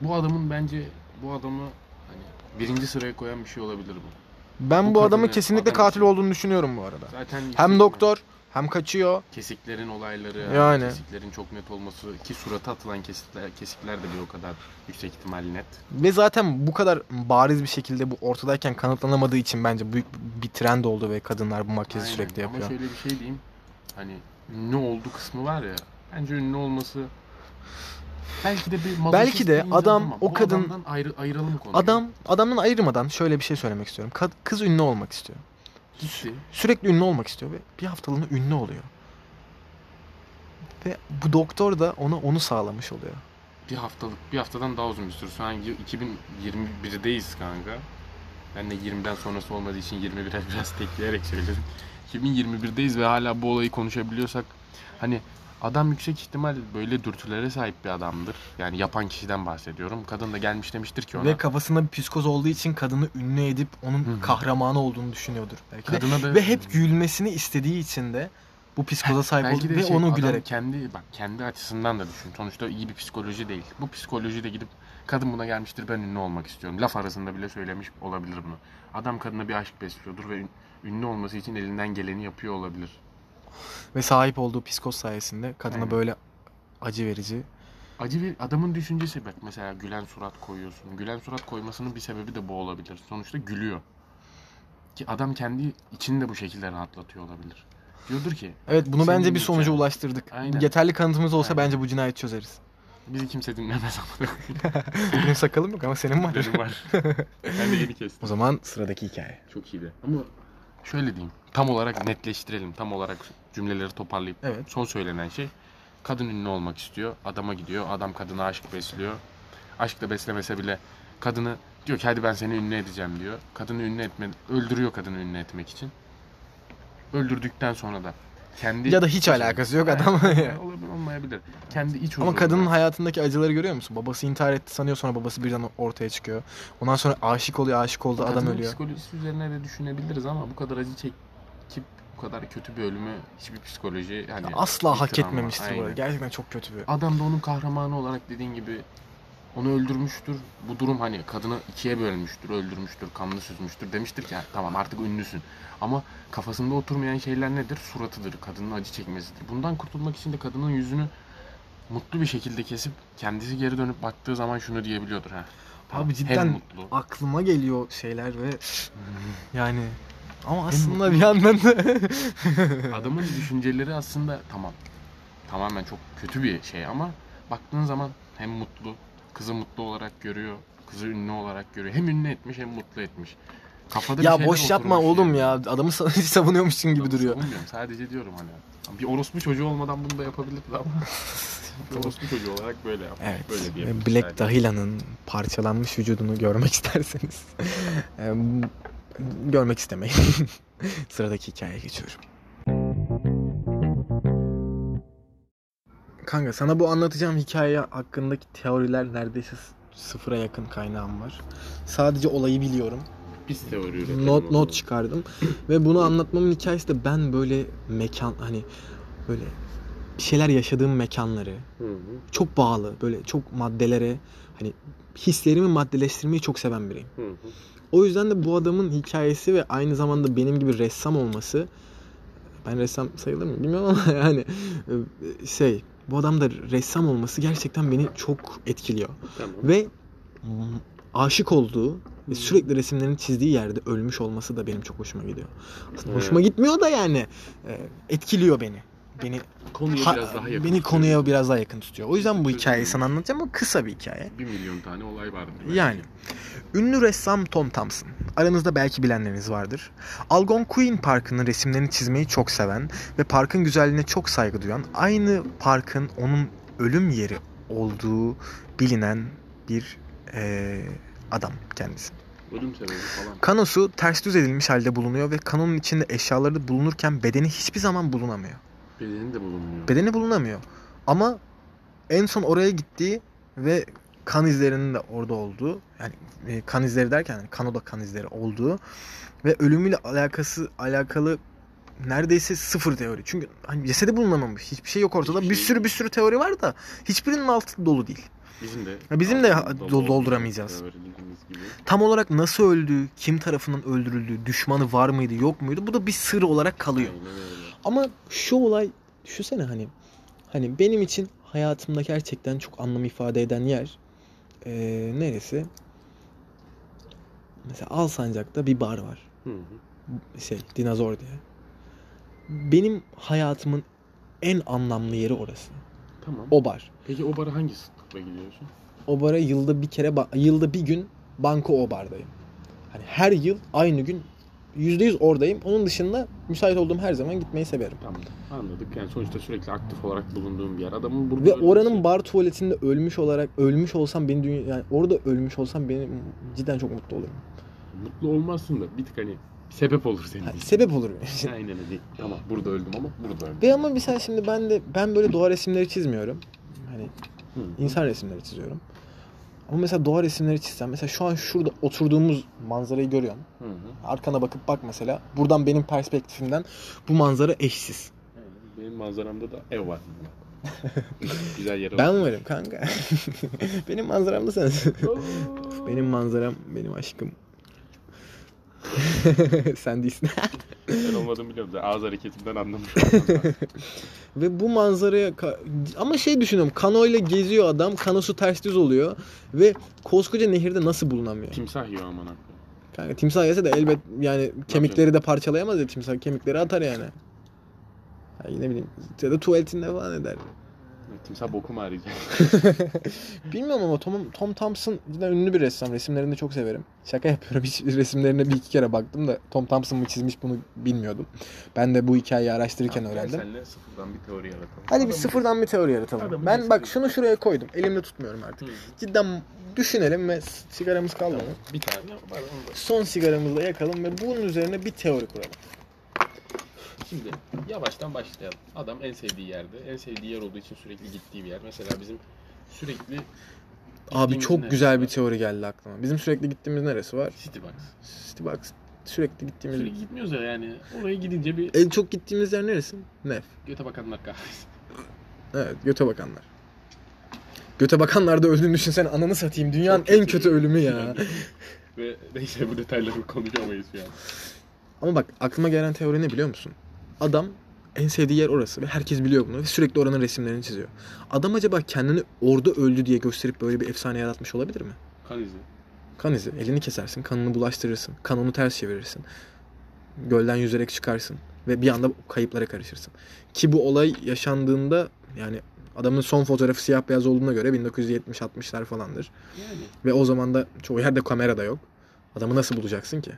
B: Bu adamın bence bu adamı hani birinci sıraya koyan bir şey olabilir bu.
A: Ben
B: Bu
A: bu, adamın
B: kadını,
A: kesinlikle
B: adam
A: katil
B: için.
A: olduğunu düşünüyorum bu arada.
B: Zaten
A: Hem doktor hem kaçıyor.
B: kesiklerin olayları,
A: Yani.
B: kesiklerin çok net olması ki surata atılan kesikler, kesikler de bir o kadar yüksek ihtimal net.
A: Ve zaten bu kadar bariz bir şekilde bu ortadayken kanıtlanamadığı için bence büyük bir trend oldu ve kadınlar bu makyajı
B: Aynen.
A: sürekli
B: Ama
A: yapıyor.
B: şöyle bir şey diyeyim. Hani ünlü oldu kısmı var ya. Bence ünlü olması belki de bir
A: Belki de adam,
B: ama
A: o
B: bu
A: kadın-
B: ayrı, ayıralım konuyu.
A: Adam adamdan ayırmadan şöyle bir şey söylemek istiyorum. Kad- Kız ünlü olmak istiyor.
B: Gitti.
A: Sürekli ünlü olmak istiyor ve bir haftalığına ünlü oluyor. Ve bu doktor da ona onu sağlamış oluyor.
B: Bir haftalık, bir haftadan daha uzun bir süre. Şu an 2021'deyiz kanka. Ben de 20'den sonrası olmadığı için 21'e biraz tekleyerek söyledim. 2021'deyiz ve hala bu olayı konuşabiliyorsak hani adam yüksek ihtimal böyle dürtülere sahip bir adamdır. Yani yapan kişiden bahsediyorum. Kadın da gelmiş demiştir ki ona.
A: Ve kafasında bir psikoz olduğu için kadını ünlü edip onun
B: Hı hı.
A: kahramanı olduğunu düşünüyordur belki de.
B: kadına da
A: Ve hep gülmesini istediği için de bu psikoza sahip oldu
B: de
A: ve
B: şey,
A: onu gülerek.
B: kendi bak kendi açısından da düşün. Sonuçta iyi bir psikoloji değil. Bu psikoloji de gidip kadın buna gelmiştir ben ünlü olmak istiyorum. Laf arasında bile söylemiş olabilir bunu. Adam kadına bir aşk besliyordur ve ün- ünlü olması için elinden geleni yapıyor olabilir.
A: Ve sahip olduğu psikoz sayesinde kadına
B: Aynen.
A: böyle acı verici.
B: Acı bir adamın düşüncesi bak mesela gülen surat koyuyorsun. Gülen surat koymasının bir sebebi de bu olabilir. Sonuçta gülüyor. Ki adam kendi içini de bu şekilde rahatlatıyor olabilir. Diyordur ki
A: Evet bunu bence bir sonuca ulaştırdık.
B: Aynen.
A: Yeterli kanıtımız olsa
B: Aynen.
A: bence bu cinayeti çözeriz.
B: bizi kimse dinlemez ama
A: Benim sakalım yok ama senin var.
B: benim var. ben de yeni kestim.
A: O zaman sıradaki hikaye.
B: Çok iyiydi. Ama şöyle diyeyim. Tam olarak netleştirelim. Tam olarak cümleleri toparlayıp
A: Evet.
B: son söylenen şey kadın ünlü olmak istiyor. Adama gidiyor. Adam kadına aşk besliyor. Aşk da beslemese bile kadını diyor ki hadi ben seni ünlü edeceğim diyor. Kadını ünlü etme öldürüyor kadını ünlü etmek için. Öldürdükten sonra da kendi
A: Ya da hiç alakası yok adam.
B: Olabilir, olmayabilir. Kendi iç
A: Ama kadının hayatındaki acıları görüyor musun? Babası intihar etti sanıyor sonra babası birden ortaya çıkıyor. Ondan sonra aşık oluyor aşık oldu adam
B: Kadının
A: ölüyor.
B: psikolojisi üzerine de düşünebiliriz ama bu kadar acı çekip bu kadar kötü bir ölümü hiçbir psikoloji hani
A: Asla
B: bir
A: hak
B: travma,
A: etmemiştir bu arada. Gerçekten çok kötü bir.
B: Adam da onun kahramanı olarak dediğin gibi onu öldürmüştür. Bu durum hani kadını ikiye bölmüştür, öldürmüştür, kanını süzmüştür. Demiştir ki "Ha, tamam artık ünlüsün. Ama kafasında oturmayan şeyler nedir? Suratıdır, kadının acı çekmesidir. Bundan kurtulmak için de kadının yüzünü mutlu bir şekilde kesip kendisi geri dönüp baktığı zaman şunu diyebiliyordur ha.
A: Abi cidden aklıma geliyor şeyler ve yani ama aslında bir yandan da
B: Adamın düşünceleri aslında tamam. Tamamen çok kötü bir şey ama baktığın zaman hem mutlu, kızı mutlu olarak görüyor, kızı ünlü olarak görüyor. Hem ünlü etmiş hem mutlu etmiş. Kafada bir
A: ya
B: şeyler
A: boş yapma oğlum ya. Adamı sa- savunuyormuşsun gibi
B: Adamı
A: duruyor.
B: Savunmuyorum. Sadece diyorum hani. Bir orospu çocuğu olmadan bunu da yapabilirdi ama. bir orospu çocuğu olarak böyle yapmış.
A: Evet.
B: Böyle diyebiliriz
A: Black. Dahila'nın parçalanmış vücudunu görmek isterseniz görmek istemeyin. Sıradaki hikayeye geçiyorum. Kanka sana bu anlatacağım hikaye hakkındaki teoriler neredeyse sıfıra yakın kaynağım var. Sadece olayı biliyorum.
B: Biz teori üretelim
A: Not not çıkardım ve bunu anlatmamın hikayesi de ben böyle mekan hani böyle bir şeyler yaşadığım mekanları
B: Hı hı.
A: çok bağlı böyle çok maddelere hani hislerimi maddeleştirmeyi çok seven biriyim.
B: Hı hı.
A: O yüzden de bu adamın hikayesi ve aynı zamanda benim gibi ressam olması ben ressam sayılır mı bilmiyorum ama yani e, şey bu adam da ressam olması gerçekten beni çok etkiliyor.
B: Tamam.
A: Ve aşık olduğu ve sürekli resimlerini çizdiği yerde ölmüş olması da benim çok hoşuma gidiyor. Aslında
B: Evet.
A: hoşuma gitmiyor da yani e, etkiliyor beni. Beni
B: Konuya
A: ha-
B: biraz daha yakın.
A: beni
B: tutuyor.
A: konuya biraz daha yakın tutuyor. O yüzden bu hikayeyi sana anlatacağım ama kısa bir hikaye.
B: Bir milyon tane olay vardı. belki.
A: Yani ünlü ressam Tom Thompson. Aranızda belki bilenleriniz vardır. Algonquin Parkı'nın resimlerini çizmeyi çok seven ve parkın güzelliğine çok saygı duyan, aynı parkın onun ölüm yeri olduğu bilinen bir eee, adam kendisi.
B: Ölüm sebebi falan.
A: Kanosu ters düz edilmiş halde bulunuyor ve kanonun içinde eşyaları bulunurken bedeni hiçbir zaman bulunamıyor.
B: Bedeni de bulunmuyor.
A: Bedeni bulunamıyor. Ama en son oraya gittiği ve kan izlerinin de orada olduğu yani e, kan izleri derken yani kanoda kan izleri olduğu ve ölümüyle alakası alakalı neredeyse sıfır teori. Çünkü hani cesedi bulunamamış. Hiçbir şey yok ortada.
B: Hiçbir
A: bir
B: şey
A: sürü bir sürü teori var da hiçbirinin altı dolu değil.
B: Bizim de
A: bizim de
B: aslında
A: dol- dolduramayacağız. Tam olarak nasıl öldü, kim tarafından öldürüldü, düşmanı var mıydı, yok muydu? Bu da bir sır olarak kalıyor.
B: Aynen öyle.
A: Ama şu olay düşünsene hani hani benim için hayatımda gerçekten çok anlam ifade eden yer eee, neresi? Mesela Alsancak'ta bir bar var.
B: Hı hı.
A: Şey, Dinozor diye. Benim hayatımın en anlamlı yeri orası.
B: Tamam.
A: O bar.
B: Peki o bara hangi sıklıkla gidiyorsun?
A: O bara yılda bir kere yılda bir gün banko o bardayım. Hani her yıl aynı gün %100 oradayım. Onun dışında müsait olduğum her zaman gitmeyi severim.
B: Tamam. Anladık. Yani sonuçta sürekli aktif olarak bulunduğum bir yer. Adamın burada
A: Ve oranın bar tuvaletinde ölmüş olarak ölmüş olsam beni dünya yani orada ölmüş olsam beni cidden çok mutlu olurum.
B: mutlu olmazsın da bir tık hani sebep olur senin
A: Ha,
B: için.
A: sebep olur benim için.
B: Aynen öyle. Tamam burada öldüm ama burada öldüm.
A: Ve ama mesela şimdi ben de ben böyle doğa resimleri çizmiyorum. Hani
B: Hı.
A: insan resimleri çiziyorum. Ama mesela doğa resimleri çizsem mesela şu an şurada oturduğumuz manzarayı görüyorsun.
B: Hı hı.
A: Arkana bakıp bak mesela. Buradan benim perspektifimden bu manzara eşsiz.
B: Benim manzaramda da ev var. Güzel yere
A: Ben varım kanka. benim manzaram da sensin. Benim manzaram benim aşkım. Sen değilsin.
B: Ben olmadığımı biliyorum. Zaten Ağız hareketimden anlamış oldum.
A: Ve bu manzaraya ama şey düşünüyorum. Kano ile geziyor adam. Kanosu ters düz oluyor ve koskoca nehirde nasıl bulunamıyor?
B: Timsah yiyor aman.
A: Kanka timsah yese de elbet yani kemikleri de parçalayamaz ya timsah. Kemikleri atar yani. Ya yine bileyim. Ya da tuvaletinde falan eder.
B: Timsah bokumu arayacak.
A: Bilmiyorum ama Tom, Tom Thompson cidden ünlü bir ressam. Resimlerini de çok severim. Şaka yapıyorum. Hiç resimlerine bir iki kere baktım da Tom Thompson mı çizmiş bunu bilmiyordum. Ben de bu hikayeyi araştırırken
B: Tamam,
A: öğrendim.
B: Senle sıfırdan bir teori yaratalım.
A: Hadi bir sıfırdan bir teori yaratalım.
B: Adamın
A: Ben bak şunu şuraya koydum. Elimde tutmuyorum artık.
B: Hı.
A: Cidden düşünelim ve sigaramız kalmadı.
B: Tamam, Bir tane var.
A: Son sigaramızı da yakalım ve bunun üzerine bir teori kuralım.
B: Şimdi yavaştan başlayalım. Adam en sevdiği yerde, en sevdiği yer olduğu için sürekli gittiği bir yer. Mesela bizim sürekli
A: Abi çok güzel bir teori geldi aklıma. Bizim sürekli gittiğimiz neresi var?
B: City Box.
A: City Box. Sürekli gittiğimiz...
B: Sürekli gitmiyoruz ya yani. Oraya gidince bir
A: En çok gittiğimiz yer neresi? Nef.
B: göte bakanlar kahvesi.
A: Evet, göte bakanlar. Göte bakanlar da öldüğünü düşünsene ananı satayım. Dünyanın
B: Çok
A: en kötü ölümü ya.
B: Ve neyse bu detayları konuşamayız an.
A: Ama bak aklıma gelen teori ne biliyor musun? Adam en sevdiği yer orası ve herkes biliyor bunu ve sürekli oranın resimlerini çiziyor. Adam acaba kendini orada öldü diye gösterip böyle bir efsane yaratmış olabilir mi?
B: Kan izi.
A: Kan izi. Elini kesersin, kanını bulaştırırsın, kanını ters çevirirsin. Gölden yüzerek çıkarsın ve bir anda kayıplara karışırsın. Ki bu olay yaşandığında yani adamın son fotoğrafı siyah beyaz olduğuna göre 1970-60'lar falandır.
B: Yani
A: Ve o zaman da çoğu yerde kamera da yok. Adamı nasıl bulacaksın ki?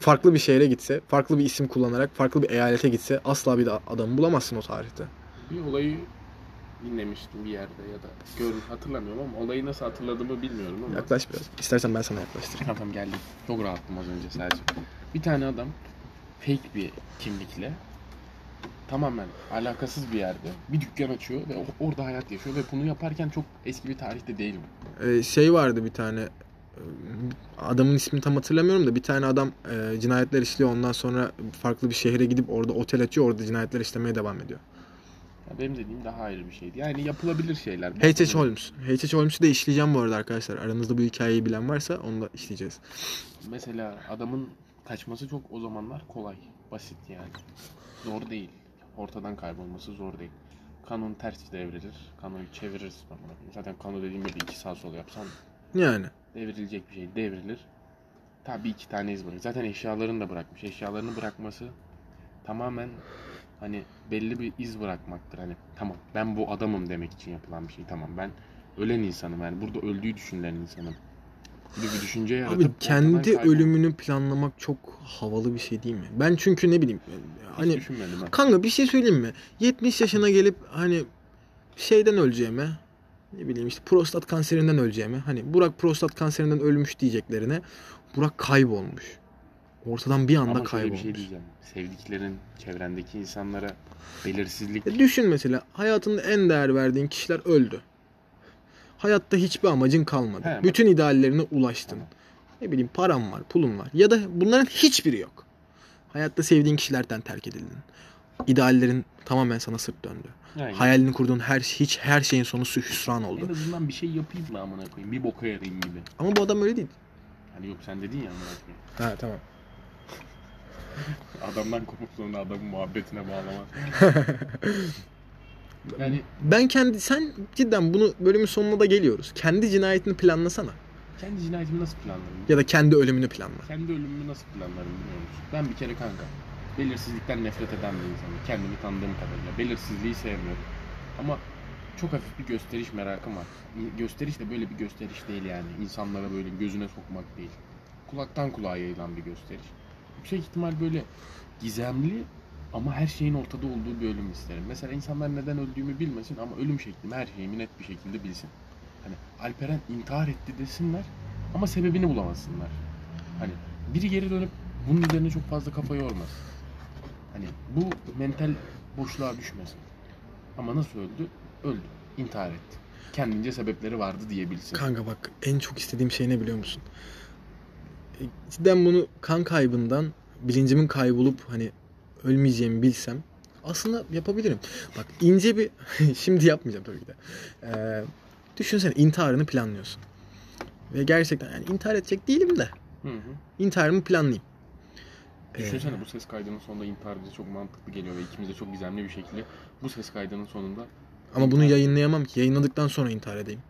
A: Farklı bir şehre gitse, farklı bir isim kullanarak farklı bir eyalete gitse asla bir adamı bulamazsın o tarihte.
B: bir olayı dinlemiştim bir yerde ya da gör hatırlamıyorum ama olayı nasıl hatırladığımı bilmiyorum ama.
A: Yaklaş biraz. İstersen ben sana yaklaştırayım.
B: Tamam tamam geldim. Çok rahattım az önce sadece. Bir tane adam fake bir kimlikle tamamen alakasız bir yerde bir dükkan açıyor ve orada hayat yaşıyor ve bunu yaparken çok eski bir tarihte değil mi?
A: Ee, şey vardı bir tane adamın ismini tam hatırlamıyorum da bir tane adam e, cinayetler işliyor ondan sonra farklı bir şehre gidip orada otel açıyor orada cinayetler işlemeye devam ediyor.
B: Ya benim dediğim daha ayrı bir şeydi. Yani yapılabilir şeyler.
A: H.H. Holmes. H.H. Holmes'u da işleyeceğim bu arada arkadaşlar. Aranızda bu hikayeyi bilen varsa onu da işleyeceğiz.
B: Mesela adamın kaçması çok o zamanlar kolay. Basit yani. Zor değil. Ortadan kaybolması zor değil. Kanun ters devrilir. Kanoyu çeviririz. Zaten kano dediğim gibi iki sağ sol yapsan
A: Yani.
B: devrilecek bir şey devrilir. Tabii iki tane iz bırakır. Zaten eşyalarını da bırakmış. Eşyalarını bırakması tamamen hani belli bir iz bırakmaktır. Hani tamam ben bu adamım demek için yapılan bir şey. Tamam ben ölen insanım yani burada öldüğü düşünülen insanım. Gibi bir düşünce yaratıp
A: Abi kendi ölümünü planlamak çok havalı bir şey değil mi? Ben çünkü ne bileyim
B: Hiç
A: hani
B: düşünmedim ha.
A: kanka bir şey söyleyeyim mi? 70 yaşına gelip hani şeyden öleceğime ne bileyim işte prostat kanserinden öleceğime hani Burak prostat kanserinden ölmüş diyeceklerine Burak kaybolmuş. Ortadan bir anda
B: Ama
A: kaybolmuş.
B: bir şey diyeceğim. Sevdiklerin çevrendeki insanlara belirsizlik
A: E düşün mesela hayatında en değer verdiğin kişiler öldü. Hayatta hiçbir amacın kalmadı.
B: He.
A: Bütün ideallerine ulaştın. Ne bileyim param var, pulun var. Ya da bunların hiçbiri yok. Hayatta sevdiğin kişilerden terk edildin. İdeallerin tamamen sana sırt döndü.
B: Yani
A: Hayalini kurduğun her hiç her şeyin sonu hüsran
B: en
A: oldu.
B: azından bir şey yapayım da amına koyayım. Bir boka yarayayım gibi.
A: Ama bu adam öyle değil.
B: Hani yok sen dedin ya amına koyayım.
A: Ha tamam.
B: Adamdan kopup sonra adamın muhabbetine bağlamak. yani
A: Ben kendi sen cidden bunu bölümün sonuna da geliyoruz. Kendi cinayetini planlasana
B: kendi cinayetimi nasıl planlarım?
A: ya da kendi ölümünü planla.
B: Kendi ölümümü nasıl planlarım biliyor musun? Ben bir kere kanka belirsizlikten nefret eden bir insanım. Kendimi tanıdığım kadarıyla. Belirsizliği sevmiyorum. Ama çok hafif bir gösteriş merakım var. Gösteriş de böyle bir gösteriş değil yani. İnsanlara böyle gözüne sokmak değil. Kulaktan kulağa yayılan bir gösteriş. Yüksek ihtimal böyle gizemli ama her şeyin ortada olduğu bir ölüm isterim. Mesela insanlar neden öldüğümü bilmesin ama ölüm şeklimi her şeyimi net bir şekilde bilsin. Hani Alperen intihar etti desinler ama sebebini bulamasınlar. Hani biri geri dönüp bunun üzerine çok fazla kafa yormaz. Hani bu mental boşluğa düşmesin. Ama nasıl öldü? Öldü. İntihar etti. Kendince sebepleri vardı diyebilsin.
A: Kanka bak en çok istediğim şey ne biliyor musun? Cidden bunu kan kaybından bilincimin kaybolup hani ölmeyeceğimi bilsem aslında yapabilirim. Bak ince bir şimdi yapmayacağım tabii ki de. Ee, düşünsene intiharını planlıyorsun. Ve gerçekten yani intihar edecek değilim de
B: Hı hı.
A: intiharımı planlayayım. Ee,
B: Düşünsene bu ses kaydının sonunda intihar bize çok mantıklı geliyor ve ikimiz de çok gizemli bir şekilde bu ses kaydının sonunda
A: ama bunu yayınlayamam ki. Yayınladıktan sonra intihar edeyim.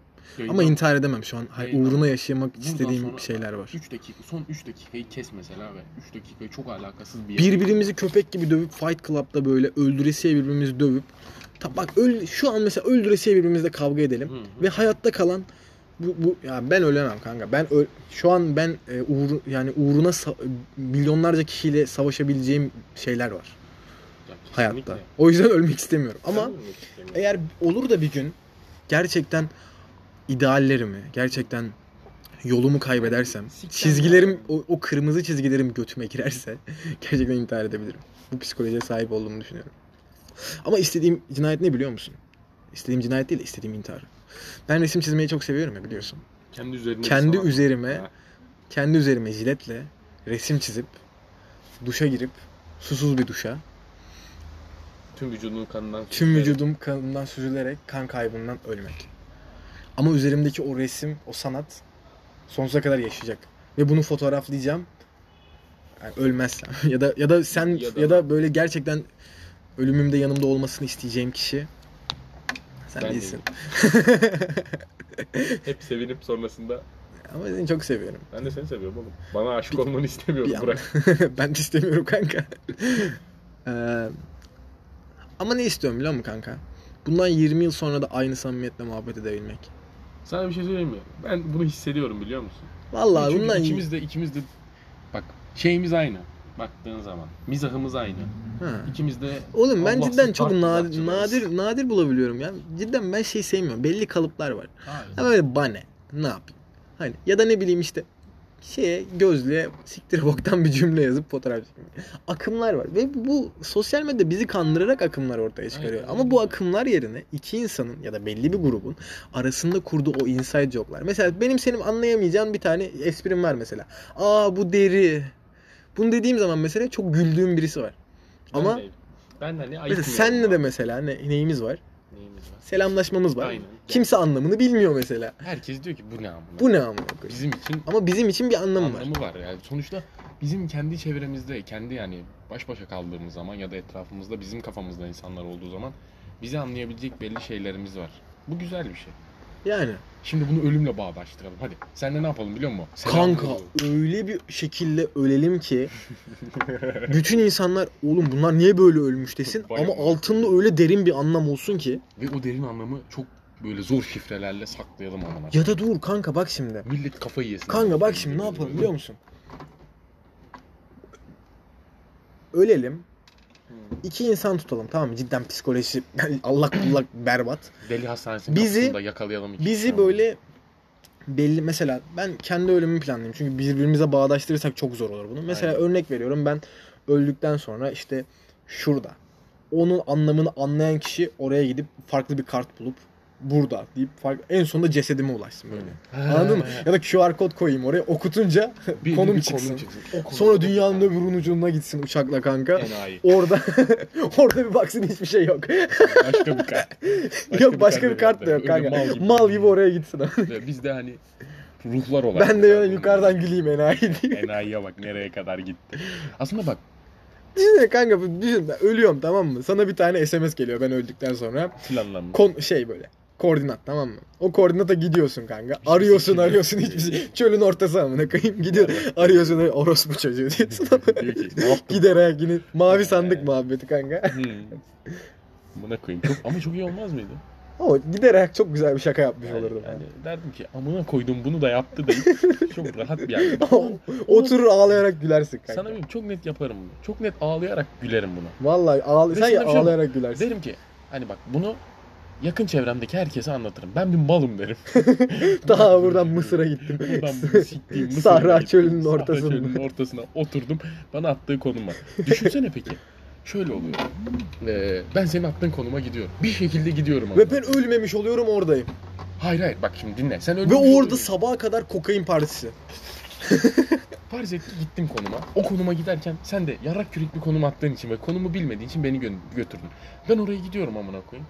A: Ama intihar edemem şu an. Hay- uğruna yaşamak istediğim
B: sonra
A: şeyler var.
B: 3 dakika son 3 dakikayı kes mesela ve 3 dakikayı çok alakasız bir
A: Birbirimizi köpek gibi dövüp Fight Club'da böyle öldüresiye birbirimizi dövüp Ta bak öl, şu an mesela öldüresiye birbirimizle kavga edelim
B: Hı hı.
A: ve hayatta kalan bu, bu ya ben ölemem kanka. Ben öl- şu an ben e, uğur yani uğruna sa- milyonlarca kişiyle savaşabileceğim şeyler var
B: Ya kesinlikle.
A: hayatta. O yüzden ölmek istemiyorum. Ama
B: Ben de ölmek istemiyorum.
A: eğer olur da bir gün gerçekten ideallerimi, gerçekten yolumu kaybedersem,
B: Sikten
A: çizgilerim, o, o kırmızı çizgilerim götüme girerse gerçekten intihar edebilirim. Bu psikolojiye sahip olduğumu düşünüyorum. Ama istediğim cinayet ne biliyor musun? İstediğim cinayet değil de istediğim intihar. Ben resim çizmeyi çok seviyorum ya biliyorsun.
B: kendi üzerine
A: Kendi
B: sanat-
A: üzerime,
B: Ha.
A: kendi üzerime jiletle resim çizip duşa girip susuz bir duşa
B: tüm vücudunun kanından
A: Tüm
B: süzülerek.
A: vücudum kanımdan süzülerek kan kaybından ölmek. Ama üzerimdeki o resim, o sanat sonsuza kadar yaşayacak. Ve bunu fotoğraflayacağım. Yani ölmezsem ya da ya da sen
B: Ya
A: ya
B: da-
A: da, böyle gerçekten ölümümde yanımda olmasını isteyeceğim kişi sen
B: Ben
A: değilsin.
B: Hep sevinip sonrasında
A: Ama seni çok seviyorum.
B: ben de seni seviyorum oğlum. Bana aşık olmanı istemiyorum
A: Bir
B: bırak.
A: ben de istemiyorum kanka. Ee, ama ne istiyorum biliyor musun kanka? Bundan 20 yıl sonra da aynı samimiyetle muhabbet edebilmek.
B: Sana bir şey söyleyeyim mi? Ben bunu hissediyorum biliyor musun?
A: Vallahi
B: Çünkü
A: bundan
B: ikimiz de ikimiz de bak şeyimiz aynı. Baktığın zaman mizahımız aynı.
A: Ha.
B: İkimiz de
A: Oğlum ben cidden çok nadir, nadir nadir bulabiliyorum ya. Cidden ben şey sevmiyorum. Belli kalıplar var.
B: Hayır.
A: Ama böyle bane. Ne yapayım? Hani ya da ne bileyim işte şeye gözlüğe siktir boktan bir cümle yazıp fotoğraf çekmek. Akımlar var ve bu sosyal medya bizi kandırarak akımlar ortaya çıkarıyor.
B: Aynen.
A: Ama bu akımlar yerine iki insanın ya da belli bir grubun arasında kurduğu o inside joke'lar. Mesela benim senin anlayamayacağın bir tane esprim var mesela. Aa bu deri. Bunu dediğim zaman mesela çok güldüğüm birisi var. Ama
B: Ben de, ben de hani ayıp
A: Mesela senle de mesela ne, neyimiz var?
B: Neyimiz var?
A: Selamlaşmamız var.
B: Aynen.
A: Kimse anlamını bilmiyor mesela.
B: Herkes diyor ki bu ne amına?
A: Bu ne koyayım?
B: Bizim için
A: Ama bizim için bir anlamı var.
B: anlamı var. Yani sonuçta bizim kendi çevremizde, kendi yani baş başa kaldığımız zaman ya da etrafımızda bizim kafamızda insanlar olduğu zaman bizi anlayabilecek belli şeylerimiz var. Bu güzel bir şey.
A: Yani
B: Şimdi bunu ölümle bağdaştıralım. Hadi. Senle ne yapalım biliyor musun?
A: kanka
B: Selam
A: öyle bir şekilde ölelim ki bütün insanlar oğlum bunlar niye böyle ölmüş desin
B: Vay
A: ama altında öyle derin bir anlam olsun ki.
B: Ve o derin anlamı çok böyle zor şifrelerle saklayalım amına.
A: Ya da dur kanka bak şimdi.
B: Millet kafayı yesin.
A: Kanka bak şimdi ne yapalım biliyor musun? Ölelim. İki insan tutalım tamam mı? Cidden psikolojisi Allah kullak berbat.
B: Deli hastanesinin
A: Bizi-
B: yakalayalım iki
A: Bizi böyle belli mesela ben kendi ölümümü planlayayım. Çünkü birbirimize bağdaştırırsak çok zor olur bunu. Mesela
B: Aynen.
A: örnek veriyorum ben öldükten sonra işte şurada onun anlamını anlayan kişi oraya gidip farklı bir kart bulup burada deyip fark en sonunda cesedime ulaşsın böyle.
B: Ha.
A: Anladın mı? Ya da QR kod koyayım oraya okutunca
B: Bir-
A: konum
B: bir
A: çıksın.
B: O konu-
A: Sonra dünyanın öbür ucuna gitsin uçakla kanka.
B: Enayi.
A: Orada orada bir baksın hiçbir şey yok.
B: Başka bir kart.
A: yok başka bir kart da yok kanka.
B: Mal gibi.
A: Mal gibi oraya gitsin.
B: Biz de hani ruhlar olarak.
A: ben de böyle yukarıdan güleyim enayi diye.
B: Enayiye bak nereye kadar gitti. Aslında bak
A: Düşünsene kanka düşün ben ölüyorum tamam mı? Sana bir tane SMS geliyor ben öldükten sonra.
B: planlanmış.
A: Kon şey böyle. Koordinat tamam mı? O koordinata gidiyorsun kanka. Arıyorsun arıyorsun hiçbir şey. Çölün ortası amına koyayım. Gidiyor. Arıyorsun orospu çocuğu diyorsun. Giderek yine mavi sandık muhabbeti kanka.
B: Hmm. Buna koyayım. Çok, ama çok iyi olmaz mıydı?
A: Ama giderek çok güzel bir şaka yapmış
B: Yani,
A: olurdum.
B: yani derdim ki amına koydum bunu da yaptı deyip çok rahat bir yani.
A: Oturur ağlayarak gülersin kanka.
B: Sana bir çok net yaparım bunu. Çok net ağlayarak gülerim buna.
A: Vallahi ağla sen
B: şey
A: ağlayarak gülersin.
B: Derim ki hani bak bunu yakın çevremdeki herkese anlatırım. Ben bir malım derim.
A: Daha buradan Mısır'a gittim.
B: Buradan bu siktiğim Mısır'a
A: Sahra
B: gittim.
A: çölünün
B: Sahra
A: ortasında.
B: çölünün ortasına oturdum. Bana attığı konuma. Düşünsene peki. Şöyle oluyor. Ee, ben senin attığın konuma gidiyorum. Bir şekilde gidiyorum.
A: Ve ben ölmemiş oluyorum oradayım.
B: Hayır hayır bak şimdi dinle. Sen
A: Ve
B: ölmüş
A: orada
B: oluyorsun.
A: sabaha kadar kokain partisi.
B: Ki gittim konuma. O konuma giderken sen de yarrak kürek bir konum attığın için ve konumu bilmediğin için beni gö- götürdün. Ben oraya gidiyorum amına koyayım.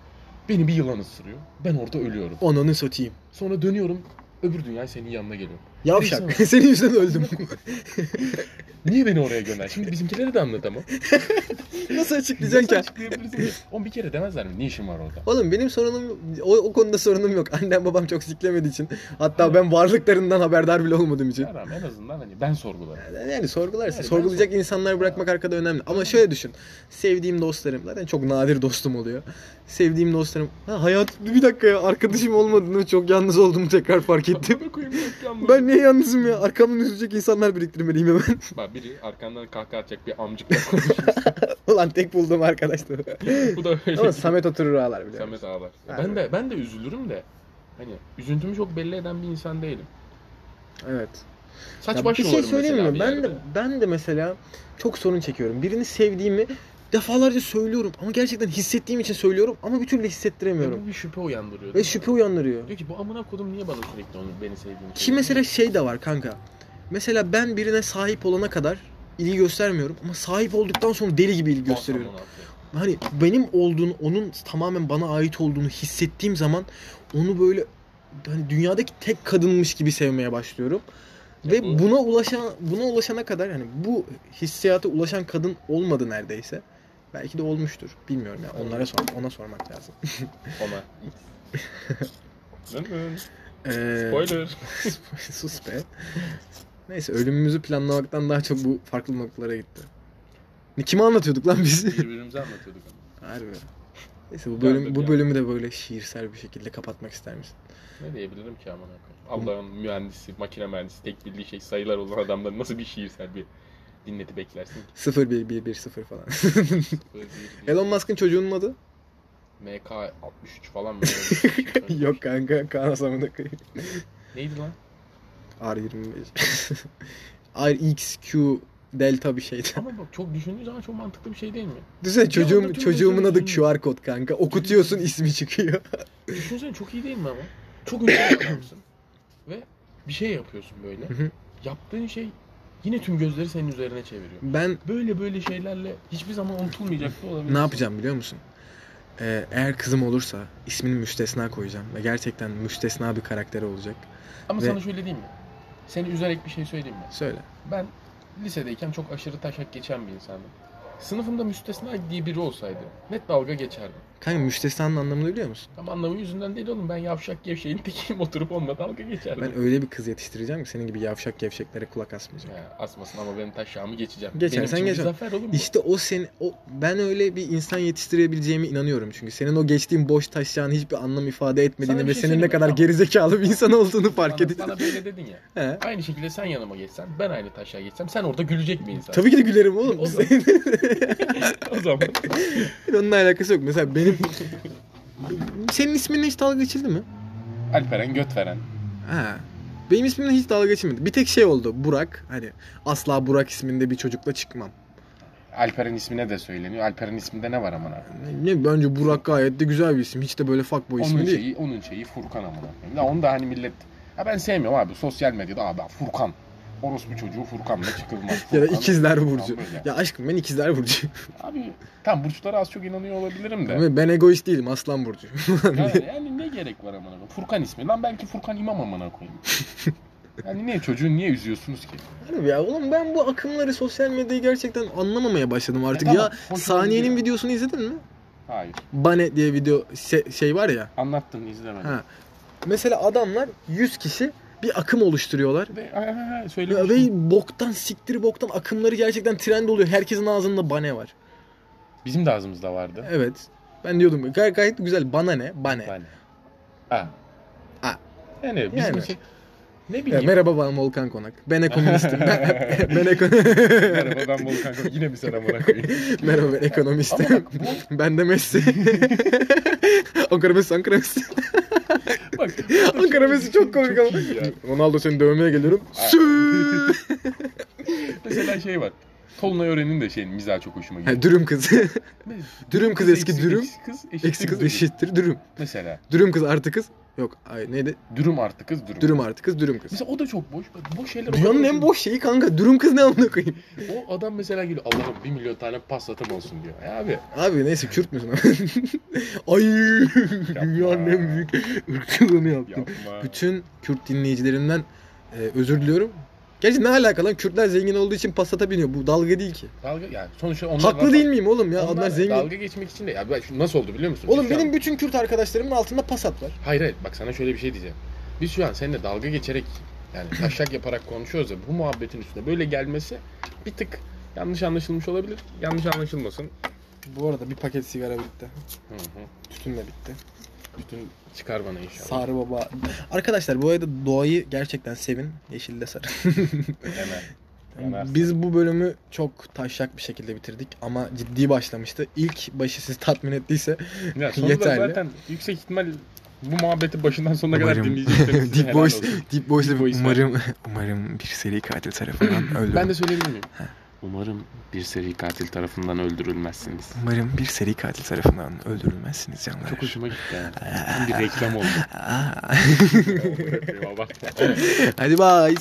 B: Beni bir yılan ısırıyor. Ben orada ölüyorum.
A: Ananı satayım.
B: Sonra dönüyorum. Öbür dünya senin yanına geliyorum.
A: Yavşak. Senin yüzünden öldüm.
B: Niye beni oraya gönder? Şimdi bizimkilere de anlat ama.
A: Nasıl açıklayacaksın ki?
B: Nasıl açıklayabilirsin? On bir kere demezler mi? Ne işin var orada?
A: Oğlum benim sorunum o, o konuda sorunum yok. Annem babam çok siklemediği için. Hatta ben varlıklarından haberdar bile olmadığım için.
B: Yaram en azından hani ben sorgularım.
A: Yani sorgularsın.
B: Yani
A: Sorgulayacak
B: sor-
A: insanları bırakmak arkada önemli. Ama şöyle düşün. Sevdiğim dostlarım. Zaten çok nadir dostum oluyor. Sevdiğim dostlarım. Ha, hayat bir dakika ya. Arkadaşım olmadığını çok yalnız olduğumu tekrar fark ettim. Ben niye yalnızım ya? Arkamdan üzülecek insanlar biriktirmeliyim hemen.
B: Bak biri arkandan kahkaha atacak bir amcıkla konuşuyor.
A: Ulan tek bulduğum arkadaşlar.
B: Bu da öyle.
A: Ama Samet oturur ağlar biliyor?
B: Samet ağlar.
A: Ha,
B: ben de ben de üzülürüm de hani üzüntümü çok belli eden bir insan değilim.
A: Evet.
B: Saç
A: Ya
B: baş
A: bir şey söyleyeyim mi? Ben de ben de mesela çok sorun çekiyorum. Birini sevdiğimi defalarca söylüyorum ama gerçekten hissettiğim için söylüyorum ama bir türlü hissettiremiyorum.
B: bu bir şüphe uyandırıyor.
A: Ve şüphe uyandırıyor.
B: Diyor ki bu amına kodum niye bana sürekli onu beni sevdiğini
A: Ki mesela şey de var kanka. Mesela ben birine sahip olana kadar ilgi göstermiyorum ama sahip olduktan sonra deli gibi ilgi gösteriyorum. Hani benim olduğunu, onun tamamen bana ait olduğunu hissettiğim zaman onu böyle hani dünyadaki tek kadınmış gibi sevmeye başlıyorum.
B: Ya
A: Ve
B: bu-
A: buna ulaşan buna ulaşana kadar hani bu hissiyata ulaşan kadın olmadı neredeyse. Belki de olmuştur. Bilmiyorum ya. Onlara sor, ona sormak lazım.
B: Ona.
A: Ee,
B: Spoiler.
A: sus be. Neyse ölümümüzü planlamaktan daha çok bu farklı noktalara gitti. Ne kime anlatıyorduk lan biz?
B: Birbirimize anlatıyorduk ama.
A: Harbi. Neyse bu bölüm
B: Geldik
A: bu
B: ya.
A: bölümü de böyle şiirsel bir şekilde kapatmak ister misin?
B: Ne diyebilirim ki amına koyayım? Allah'ın mühendisi, makine mühendisi, tek bildiği şey sayılar olan adamdan nasıl bir şiirsel bir dinleti beklersin ki?
A: 0 1 1 1 0 falan.
B: Böyle bir-
A: Elon Musk'ın çocuğunun adı?
B: MK63 falan mı?
A: Yok kanka. Kaan Asam'ın koyayım.
B: Neydi lan?
A: R25. RXQ Delta bir şeydi.
B: Ama bak çok düşündüğün zaman çok mantıklı bir şey değil mi?
A: Düşünsene çocuğum,
B: anda tüm
A: çocuğumun adı
B: üzerinde.
A: QR kod kanka. Okutuyorsun ismi çıkıyor.
B: Düşünsene çok iyi değil mi ama? Çok ünlü bir adamsın. Ve bir şey yapıyorsun böyle.
A: Hı hı.
B: Yaptığın şey yine tüm gözleri senin üzerine çeviriyor.
A: Ben
B: Böyle böyle şeylerle hiçbir zaman unutulmayacak da olabilir.
A: ne yapacağım biliyor musun? Ee, eğer kızım olursa ismini müstesna koyacağım. Ve gerçekten müstesna bir karakteri olacak.
B: Ama
A: Ve-
B: sana şöyle diyeyim mi? Seni üzerek bir şey söyleyeyim mi?
A: Söyle.
B: Ben lisedeyken çok aşırı taşak geçen bir insandım. Sınıfımda müstesna diye biri olsaydı net dalga geçerdim.
A: Kanka müstesnanın anlamını biliyor musun?
B: Ama anlamı yüzünden değil oğlum ben yavşak gevşeğin tekiyim oturup onunla dalga geçerdim.
A: Ben öyle bir kız yetiştireceğim ki senin gibi yavşak gevşeklere kulak asmayacak.
B: Ya, asmasın ama benim taşağımı geçeceğim.
A: Geçersen
B: Benim için
A: geç.
B: bir zafer oğlum bu.
A: İşte o seni o ben öyle bir insan yetiştirebileceğime inanıyorum çünkü senin o geçtiğin boş taşacağın hiçbir anlam ifade etmediğini
B: Sana bir
A: ve
B: şey
A: senin ne
B: söyleyeyim mi?
A: kadar
B: Tamam.
A: gerizekalı bir insan olduğunu fark
B: Bana,
A: edip.
B: bana böyle dedin ya.
A: He.
B: Aynı şekilde sen yanıma geçsen, ben aynı taşağa geçsem sen orada gülecek bir insan.
A: Tabii ki de gülerim oğlum.
B: O zaman- o zaman.
A: Onunla alakası yok. Mesela benim senin isminle hiç dalga geçildi mi?
B: Alperen göt veren.
A: Ha. Benim ismimle hiç dalga geçilmedi. Bir tek şey oldu. Burak. Hani asla Burak isminde bir çocukla çıkmam.
B: Alperen ismine de söyleniyor. Alperen isminde ne var amına?
A: Ne, bence Burak gayet de güzel bir isim. Hiç de böyle fuckboy ismi
B: Onun
A: değil.
B: şeyi, onun şeyi Furkan amına. Ya onu da hani millet ya ben sevmiyorum abi sosyal medyada abi Furkan. Orospu çocuğu Furkan'la çıkılmaz.
A: Ya da
B: Furkan-
A: ikizler
B: Furkan
A: burcu. Ya aşkım ben ikizler burcu.
B: Abi tam burçlara az çok inanıyor olabilirim de.
A: Ama ben egoist değilim aslan burcu.
B: yani, yani ne gerek var amına koyayım? Furkan ismi. Lan belki Furkan imam amına koyayım. yani niye çocuğu niye üzüyorsunuz ki?
A: Harbi ya oğlum ben bu akımları sosyal medyayı gerçekten anlamamaya başladım artık.
B: E tamam,
A: ya Saniye'nin
B: olabilir.
A: videosunu izledin mi?
B: Hayır.
A: Bane diye video se- şey var ya.
B: Anlattın izlemedim.
A: Ha. Mesela adamlar 100 kişi bir akım oluşturuyorlar.
B: Ve, ha,
A: Ve, boktan siktir boktan akımları gerçekten trend oluyor. Herkesin ağzında bane var.
B: Bizim de ağzımızda vardı.
A: Evet. Ben diyordum gay- gayet güzel. Bana ne? Bane.
B: Yani. Ha.
A: Ha.
B: Yani biz
A: Yani.
B: mesela ne bileyim.
A: merhaba ben Volkan Konak. Ben ekonomistim. ben, ben eko-
B: Merhaba ben Volkan Konak. Yine bir sen amına koyayım.
A: Merhaba ben
B: Ama
A: ekonomistim.
B: bak bu
A: ben de Messi. Ankara Messi, Ankara Messi.
B: bak.
A: Ankara Messi çok komik ama. Ronaldo seni dövmeye geliyorum.
B: Mesela şey var. Tolunay Ören'in de şeyin mizahı çok hoşuma gidiyor.
A: Ha, dürüm kız. dürüm kız eski dürüm.
B: Eksik kız eşittir
A: Eksi kız
B: dürüm.
A: eşittir dürüm.
B: Mesela.
A: Dürüm kız artı kız. Yok ay neydi?
B: Dürüm artı kız dürüm.
A: Dürüm artı kız dürüm kız.
B: Mesela o da çok boş. Boş şeyler.
A: Dünyanın en boş şeyi kanka. Dürüm kız ne amına koyayım.
B: O adam mesela geliyor Allah'ım bir milyon tane paslatım olsun diyor. Ya abi.
A: Abi neyse Kürt müsün? Ay dünyanın en büyük ırkçılığını yaptım.
B: Yapma.
A: Bütün Kürt dinleyicilerimden e, özür diliyorum. Gerçi ne alaka lan? Kürtler zengin olduğu için Passat'a biniyor. Bu dalga değil ki.
B: Dalga yani sonuçta onlar
A: Haklı değil miyim oğlum ya?
B: Onlar
A: Onlar zengin.
B: Dalga geçmek için de ya ben şu nasıl oldu biliyor musun?
A: Oğlum
B: Biz
A: benim
B: an-
A: bütün Kürt arkadaşlarımın altında Passat var.
B: Hayır hayır bak sana şöyle bir şey diyeceğim. Biz şu an seninle dalga geçerek yani taşak yaparak konuşuyoruz ya bu muhabbetin üstüne böyle gelmesi bir tık yanlış anlaşılmış olabilir. Yanlış anlaşılmasın.
A: Bu arada bir paket sigara bitti.
B: Hı hı.
A: Tütün de bitti.
B: Bütün çıkar bana inşallah.
A: Sarı baba. Arkadaşlar bu arada doğayı gerçekten sevin. Yeşilde sarı.
B: Hemen. Yanarsın.
A: Biz bu bölümü çok taşak bir şekilde bitirdik ama ciddi başlamıştı. İlk başı sizi tatmin ettiyse
B: Ya
A: Yeterli.
B: zaten yüksek ihtimal bu muhabbeti başından sonuna kadar
A: Umarım
B: dinleyeceklerimiz size
A: Deep Boys. Deep Boys'la. umarım umarım bir seri katil tarafından öldürülmez.
B: Ben de söyleyebilir miyim? Umarım bir seri katil tarafından öldürülmezsiniz.
A: Umarım bir seri katil tarafından öldürülmezsiniz canlar.
B: Çok hoşuma gitti yani. Tam bir reklam oldu.
A: Hadi bye.